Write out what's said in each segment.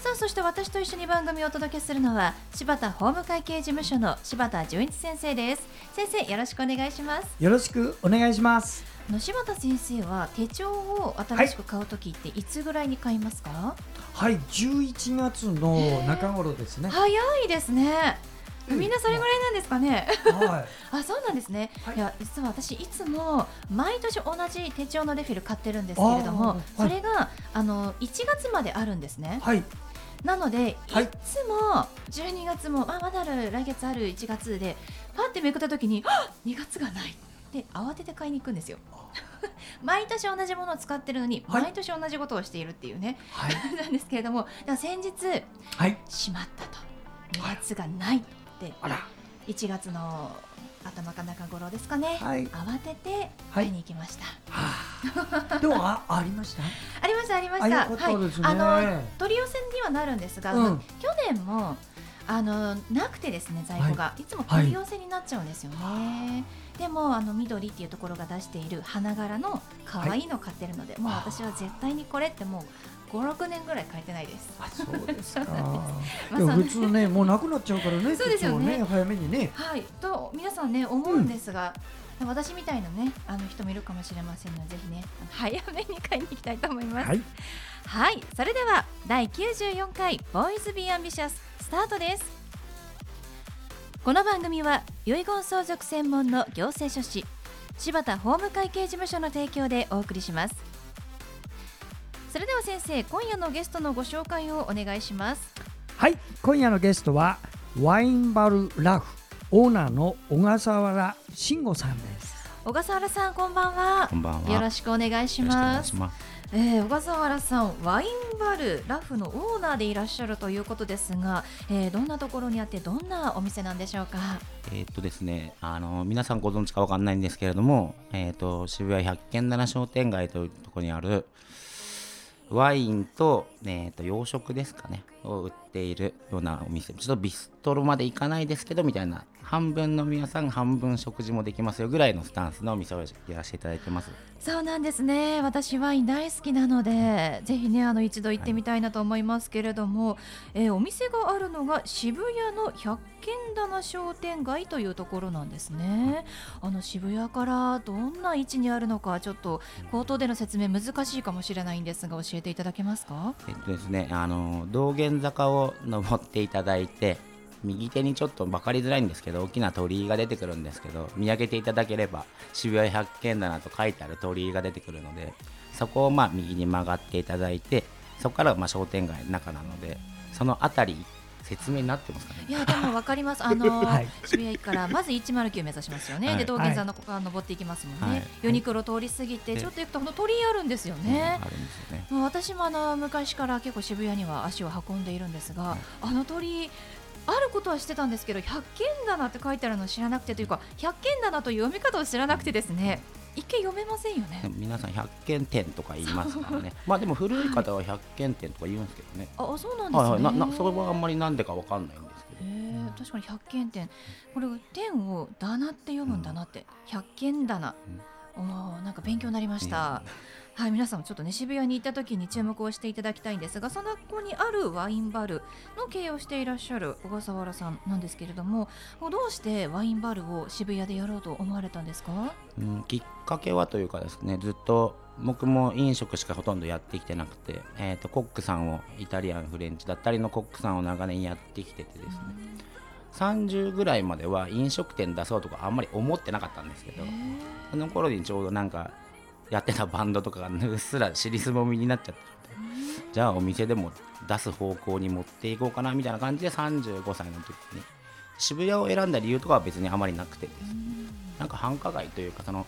さあそして私と一緒に番組をお届けするのは柴田法務会計事務所の柴田純一先生です。先生よろしくお願いします。よろしくお願いします。あの柴田先生は手帳を新しく買うときってい。つぐらいに買いますか、はい11月の中頃ですね。早いですね。みんなそれぐらいなんですかね？は あ、そうなんですね。はい。い、や、実は私いつも毎年同じ手帳のレフィル買ってるんですけれども、はい。それがあの1月まであるんですね。い。はいなので、はい。いつも12月もあまだある来月ある1月でパってめくった時にあ2月がないで慌てて買いに行くんですよ。毎年同じものを使ってるのに、はい。毎年同じことをしているっていうね、はい。なんですけれども、先日はい。しまったと。2月がないってあら。1月の頭か中頃ですかね、はい。慌ててはい。買いに行きました、はあ でもあありました？ありましたありました。ね。はい、あの取り寄せにはなるんですが、うん。去年もあのなくてですね在庫が、い、つも取り寄せになっちゃうんですよね、でもあの緑っていうところが出している花柄の可愛いの買ってるので、もう私は絶対にこれってもう56年ぐらい買えてないです。あそうですか。普通ねもうなくなっちゃうからねそうですよね。早めにね。はい、と皆さんね思うんですが、私みたいなねあの人もいるかもしれませんのでぜひね早めに買いに行きたいと思います。はいはい、それでは第94回ボーイズビーアンビシャススタートです。この番組は遺言相続専門の行政書士柴田法務会計事務所の提供でお送りします。それでは先生、今夜のゲストのご紹介をお願いします。はい今夜のゲストはワインバルラフオーナーの小笠原慎吾さんです小笠原さん、こんばんは。こんばんは。よろしくお願いしよろしくお願ますいし。ます。えー、小笠原さんワインバルラフのオーナーでいらっしゃるということですが、えーどんなところにあってどんなお店なんでしょうか？えーっとですね、あの皆さんご存知かわかんないんですけれども、えーっと渋谷百軒棚商店街というところにあるワインと,、えーっと洋食ですかねを売っているようなお店。ちょっとビストロまで行かないですけどみたいな。半分の皆さん半分食事もできますよぐらいのスタンスのお店をやらせていただいてます。そうなんですね。私ワイン大好きなのでぜひねあの一度行ってみたいなと思いますけれども、えーお店があるのが渋谷の百軒棚商店街というところなんですね。あの渋谷からどんな位置にあるのかちょっと口頭での説明難しいかもしれないんですが教えていただけますか？えっとですね、あの道玄坂を登っていただいて右手にちょっと分かりづらいんですけど大きな鳥居が出てくるんですけど見上げていただければ渋谷百軒棚と書いてある鳥居が出てくるのでそこをまあ右に曲がっていただいてそこからま商店街の中なのでその辺り一説明になってますかねいやでもわかります。あの、はい渋谷駅からまず109目指しますよね。はいで道玄山のここ登っていきますもんね。はいユニクロ通り過ぎてでちょっと行くとこの鳥居あるんですよねうん。あるんですよねもう私もあの昔から結構渋谷には足を運んでいるんですが、はいあの鳥居あることはしてたんですけど百軒棚って書いてあるの知らなくてというか百軒棚という読み方を知らなくてですね一見読めませんよね。皆さん百軒店とか言いますからね。まあでも古い方は百軒店とか言うんですけどね。あそうなんですね、はいはい。ななそれはあんまりなんでかわかんないんですけど。へえ確かに百軒店これ店を棚って読むんだなって、百軒棚、おーなんか勉強になりました、はい皆さんもちょっとね渋谷に行った時に注目をしていただきたいんですがそのここにあるワインバルの経営をしていらっしゃる小笠原さんなんですけれどもどうしてワインバルを渋谷でやろうと思われたんですか？うん、きっかけはというかですねずっと僕も飲食しかほとんどやってきてなくて、えー、とコックさんをイタリアンフレンチだったりのコックさんを長年やってきててですね。30ぐらいまでは飲食店出そうとかあんまり思ってなかったんですけどその頃にちょうどなんかやってたバンドとかがうっすら尻すぼみになっちゃったのでじゃあお店でも出す方向に持っていこうかなみたいな感じで35歳の時に渋谷を選んだ理由とかは別にあまりなくてです。なんか繁華街というかその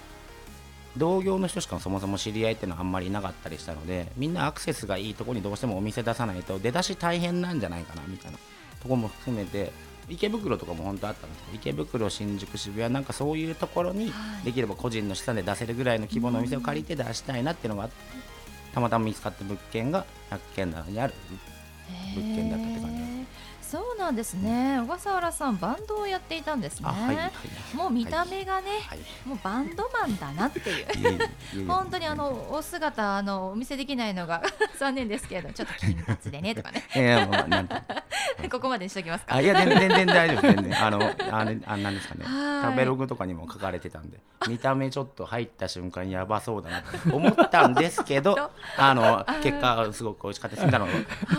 同業の人しかそもそも知り合いっていうのはあんまりいなかったりしたのでみんなアクセスがいいとこにどうしてもお店出さないと出だし大変なんじゃないかなみたいなとこも含めて池袋とかも本当あったんです池袋新宿渋谷なんかそういうところにできれば個人の資産で出せるぐらいの規模のお店を借りて出したいなっていうのがたまたま見つかった物件が100件内にある物件だったって感じです。そうなんですね。小笠原さんバンドをやっていたんですね、はいはい、もう見た目がね、はい、もうバンドマンだなっていう。本当にあのお姿あのお見せできないのが 残念ですけれどちょっと金髪でねとかね。いやもうなん ここまでにしておきますか。いや全然 全然大丈夫全然。あのあれあなんですかね。食べログとかにも書かれてたんで。見た目ちょっと入った瞬間やばそうだなって思ったんですけどあの結果すごく美味しかったです。みたいなの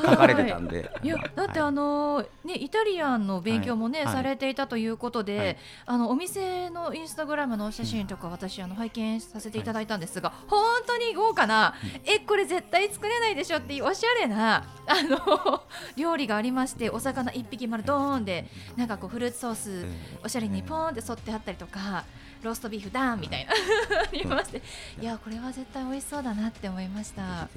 書かれてたんで。いやだってあのね、イタリアンの勉強もね、はい、されていたということで、はい、あのお店のインスタグラムの写真とか私あの拝見させていただいたんですが、はい、本当に豪華な、えこれ絶対作れないでしょっていうおしゃれなあの料理がありましてお魚1匹丸ドーンでなんかこうフルーツソースおしゃれにポーンって沿ってあったりとかローストビーフダーンみたいな ありまして。いやこれは絶対美味しそうだなって思いました。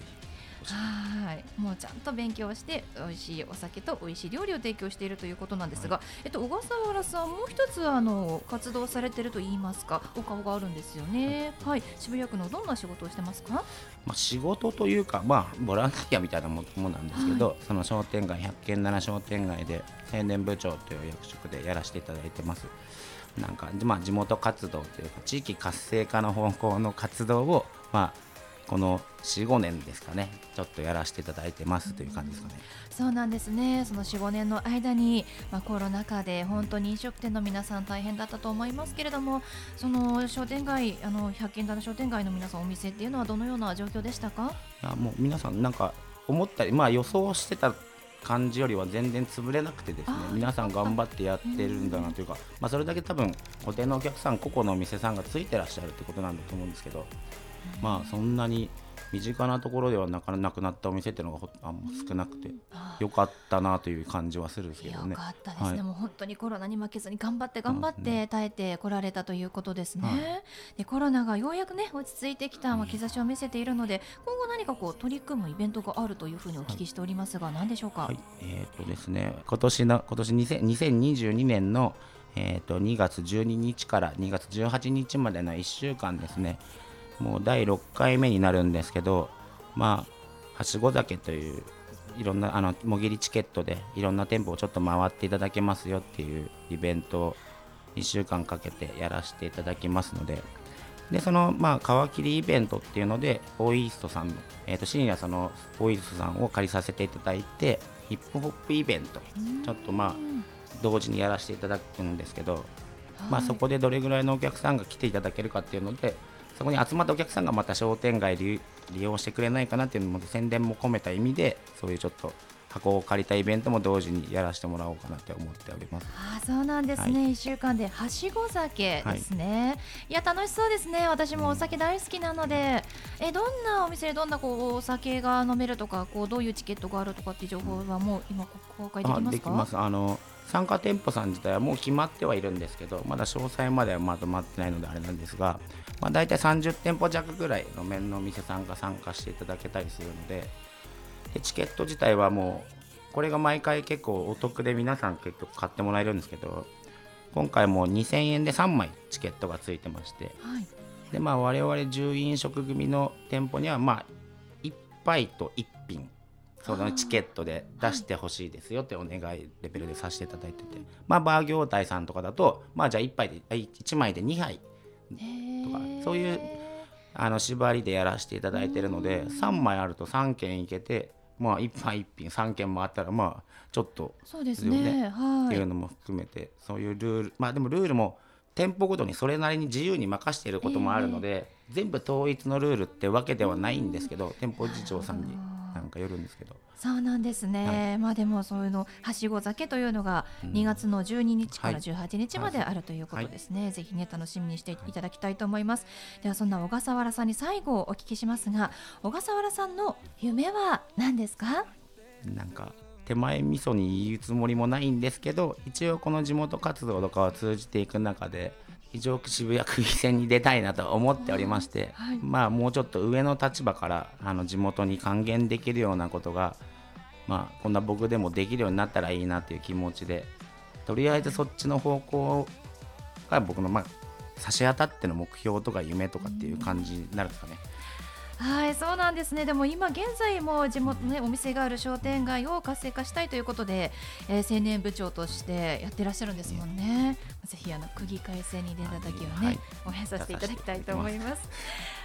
はい。もうちゃんと勉強して美味しいお酒と美味しい料理を提供しているということなんですが、はい、えっと、小笠原さんもう一つあの活動されていると言いますかお顔があるんですよね、はい、渋谷区のどんな仕事をしてますか、まあ、仕事というか、まあ、ボランティアみたいなものなんですけど、はい、その商店街100軒7商店街で宣伝部長という役職でやらせていただいてます。なんか、まあ、地元活動というか地域活性化の方向の活動を、まあ、この45年ですかねちょっとやらせていただいてますという感じですかね。そうなんですね。その45年の間に、まあ、コロナ禍で本当に飲食店の皆さん大変だったと思いますけれどもその商店街あの百軒棚商店街の皆さんお店っていうのはどのような状況でしたか？いやもう皆さんなんか思ったり、まあ、予想してた感じよりは全然潰れなくてですね皆さん頑張ってやってるんだなというか、まあ、それだけ多分固定のお客さん個々のお店さんがついてらっしゃるってことなんだと思うんですけどまあそんなに身近なところではなかなくなったお店っていうのがあんま少なくてよかったなという感じはするんですけどね。よかったです。ね、はい、もう本当にコロナに負けずに頑張って頑張って耐えてこられたということですね。はい、でコロナがようやくね落ち着いてきた、まあ、兆しを見せているので今後何かこう取り組むイベントがあるというふうにお聞きしておりますが、はい、何でしょうか？はい、えっ、ー、とですね今年の今年2022年のえーと、と2月12日から2月18日までの1週間ですね、もう第6回目になるんですけど、まあ、はしご酒といういろんなあのもぎりチケットでいろんな店舗をちょっと回っていただけますよっていうイベントを1週間かけてやらせていただきますのででその、まあ、皮切りイベントっていうのでオイーストさんの、えー、と深夜そのオイーストさんを借りさせていただいてヒップホップイベントちょっとまあ同時にやらせていただくんですけど、まあ、そこでどれぐらいのお客さんが来ていただけるかっていうのでそこに集まったお客さんがまた商店街で利用してくれないかなっていうのも宣伝も込めた意味でそういうちょっと箱を借りたイベントも同時にやらせてもらおうかなって思っております。あそうなんですね、はい、1週間ではしご酒ですね、はい、いや楽しそうですね。私もお酒大好きなので、うん、えどんなお店どんなこうお酒が飲めるとかこうどういうチケットがあるとかっていう情報はもう今公開できますか？できます。あの参加店舗さん自体はもう決まってはいるんですけどまだ詳細まではまとまってないのであれなんですが、まあ、大体30店舗弱ぐらいの面のお店さんが参加していただけたりするのででチケット自体はもうこれが毎回結構お得で皆さん結構買ってもらえるんですけど今回も2000円で3枚チケットがついてまして、はい、でまあ我々10飲食組の店舗にはまあ1杯と1品そのチケットで出してほしいですよってお願いレベルでさせていただいてて、まあバー業態さんとかだとまあじゃあ1杯で1枚で2杯。とかそういうあの縛りでやらせていただいてるので3枚あると3件いけてまあ1杯1品3件もあったらまあちょっとそうですね、はい、っていうのも含めてそういうルールまあでもルールも店舗ごとにそれなりに自由に任していることもあるので、全部統一のルールってわけではないんですけど店舗次長さんになんかよるんですけど。そうなんですね、はい、まあでもそういうのはしご酒というのが2月の12日から18日まであるということですね、はい、ぜひね楽しみにしていただきたいと思います。ではそんな小笠原さんに最後お聞きしますが小笠原さんの夢は何ですか？なんか手前味噌に言うつもりもないんですけど一応この地元活動とかを通じていく中で非常区渋谷区議選に出たいなと思っておりまして、はいまあもうちょっと上の立場からあの地元に還元できるようなことがまあこんな僕でもできるようになったらいいなっていう気持ちでとりあえずそっちの方向が僕のまあ差し当たっての目標とか夢とかっていう感じになるんですかね。はい、そうなんですね。でも今現在も地元ねお店がある商店街を活性化したいということで、えー青年部長としてやってらっしゃるんですもんね。ぜひあの区議会選に出た時はね、はい応援させていただきたいと思います。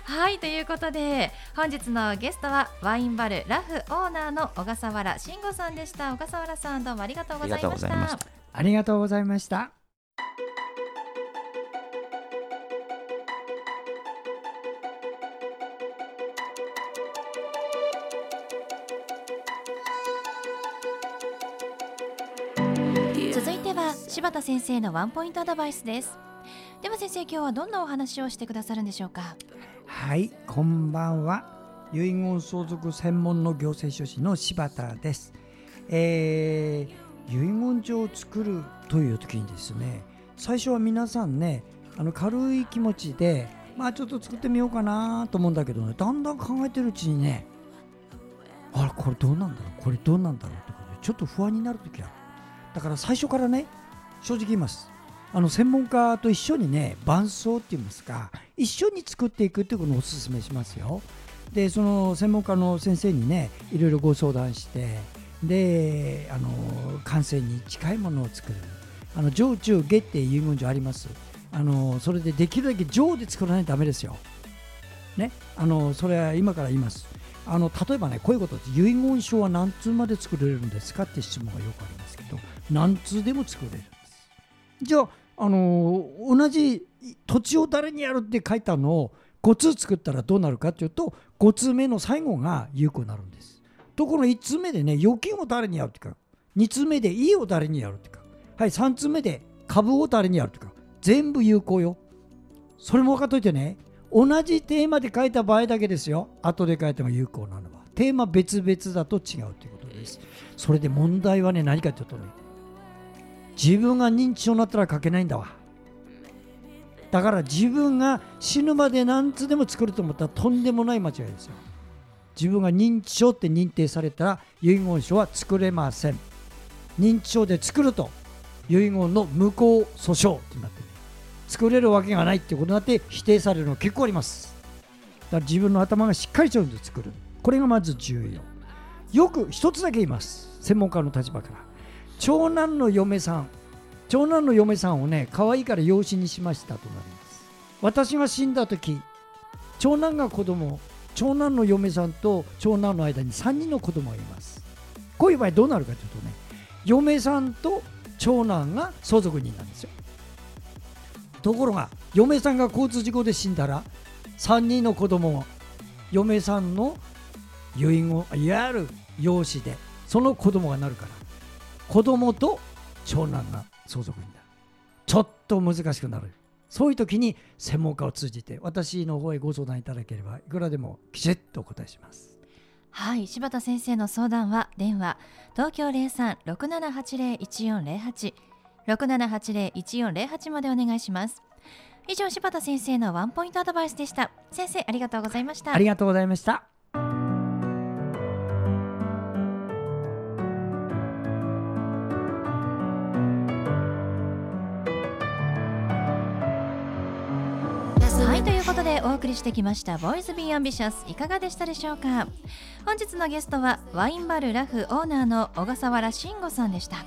はい、ということで本日のゲストはワインバルラフオーナーの小笠原慎吾さんでした。小笠原さんどうもありがとうございましありがとうございまたした。ありがとうございました。柴田先生のワンポイントアドバイスです。では先生今日はどんなお話をしてくださるんでしょうか？はい、こんばんは。遺言相続専門の行政書士の柴田です。えー、遺言状を作るという時にですね、最初は皆さんね、あの軽い気持ちで、まあちょっと作ってみようかなと思うんだけどね、だんだん考えてるうちにね、あれこれどうなんだろう、これどうなんだろうってことでちょっと不安になる時ある。だから最初からね、正直言います。あの専門家と一緒にね伴奏って言いますか一緒に作っていくっていうのをお勧めしますよ。でその専門家の先生にねいろいろご相談してであの完成に近いものを作る。あの上中下って遺言状あります。あのそれでできるだけ上で作らないとダメですよ。ね。あのそれは今から言います。あの例えばねこういうことです。遺言書は何通まで作れるんですかって質問がよくありますけど何通でも作れる。じゃあ、あのー同じ土地を誰にやるって書いたのを5通作ったらどうなるかっていうと5通目の最後が有効になるんです。ところが1通目でね預金を誰にやるってか2通目で家を誰にやるってかはい3通目で株を誰にやるってか全部有効よ。それも分かっといてね。同じテーマで書いた場合だけですよ。後で書いても有効なのは。テーマ別々だと違うということです。それで問題はね何かというとね自分が認知症になったら書けないんだわ。だから自分が死ぬまで何つでも作ると思ったらとんでもない間違いですよ。自分が認知症って認定されたら遺言書は作れません。認知症で作ると遺言の無効訴訟ってなってね作れるわけがないってことになって否定されるの結構あります。だから自分の頭がしっかりと作る。これがまず重要。よく一つだけ言います。専門家の立場から。長男の嫁さん長男の嫁さんをね可愛いから養子にしましたとなります。私が死んだ時長男が子供長男の嫁さんと長男の間に3人の子供がいます。こういう場合どうなるかというとね嫁さんと長男が相続人なんですよ。ところが嫁さんが交通事故で死んだら3人の子供が嫁さんの遺言いわゆる養子でその子供がなるから。子供と長男が相続人だちょっと難しくなるそういう時に専門家を通じて私の方へご相談いただければいくらでもきちっとお答えしますはい、柴田先生の相談は電話東京零三六七八零一四零八六七八零一四零八までお願いします。以上柴田先生のワンポイントアドバイスでした。先生ありがとうございましたあ。りがとうございましたことでお送りしてきました「Boys Be Ambitious」いかがでしたでしょうか？本日のゲストはワインバルラフオーナーの小笠原慎吾さんでした。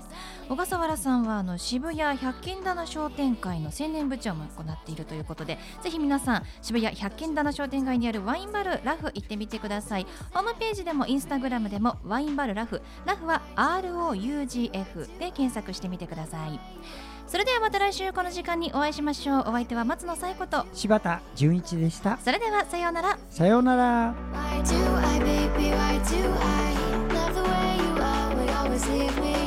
小笠原さんはあの渋谷百均棚商店会の青年部長も行っているということでぜひ皆さん渋谷百均棚商店街にあるワインバルラフ行ってみてください。ホームページでもインスタグラムでもワインバルラフラフは ROUGF で検索してみてください。それではまた来週この時間にお会いしましょう。お相手は松野紗友子と柴田純一でした。それではさようなら。さようなら baby, why do I love the way you are? We always leave me.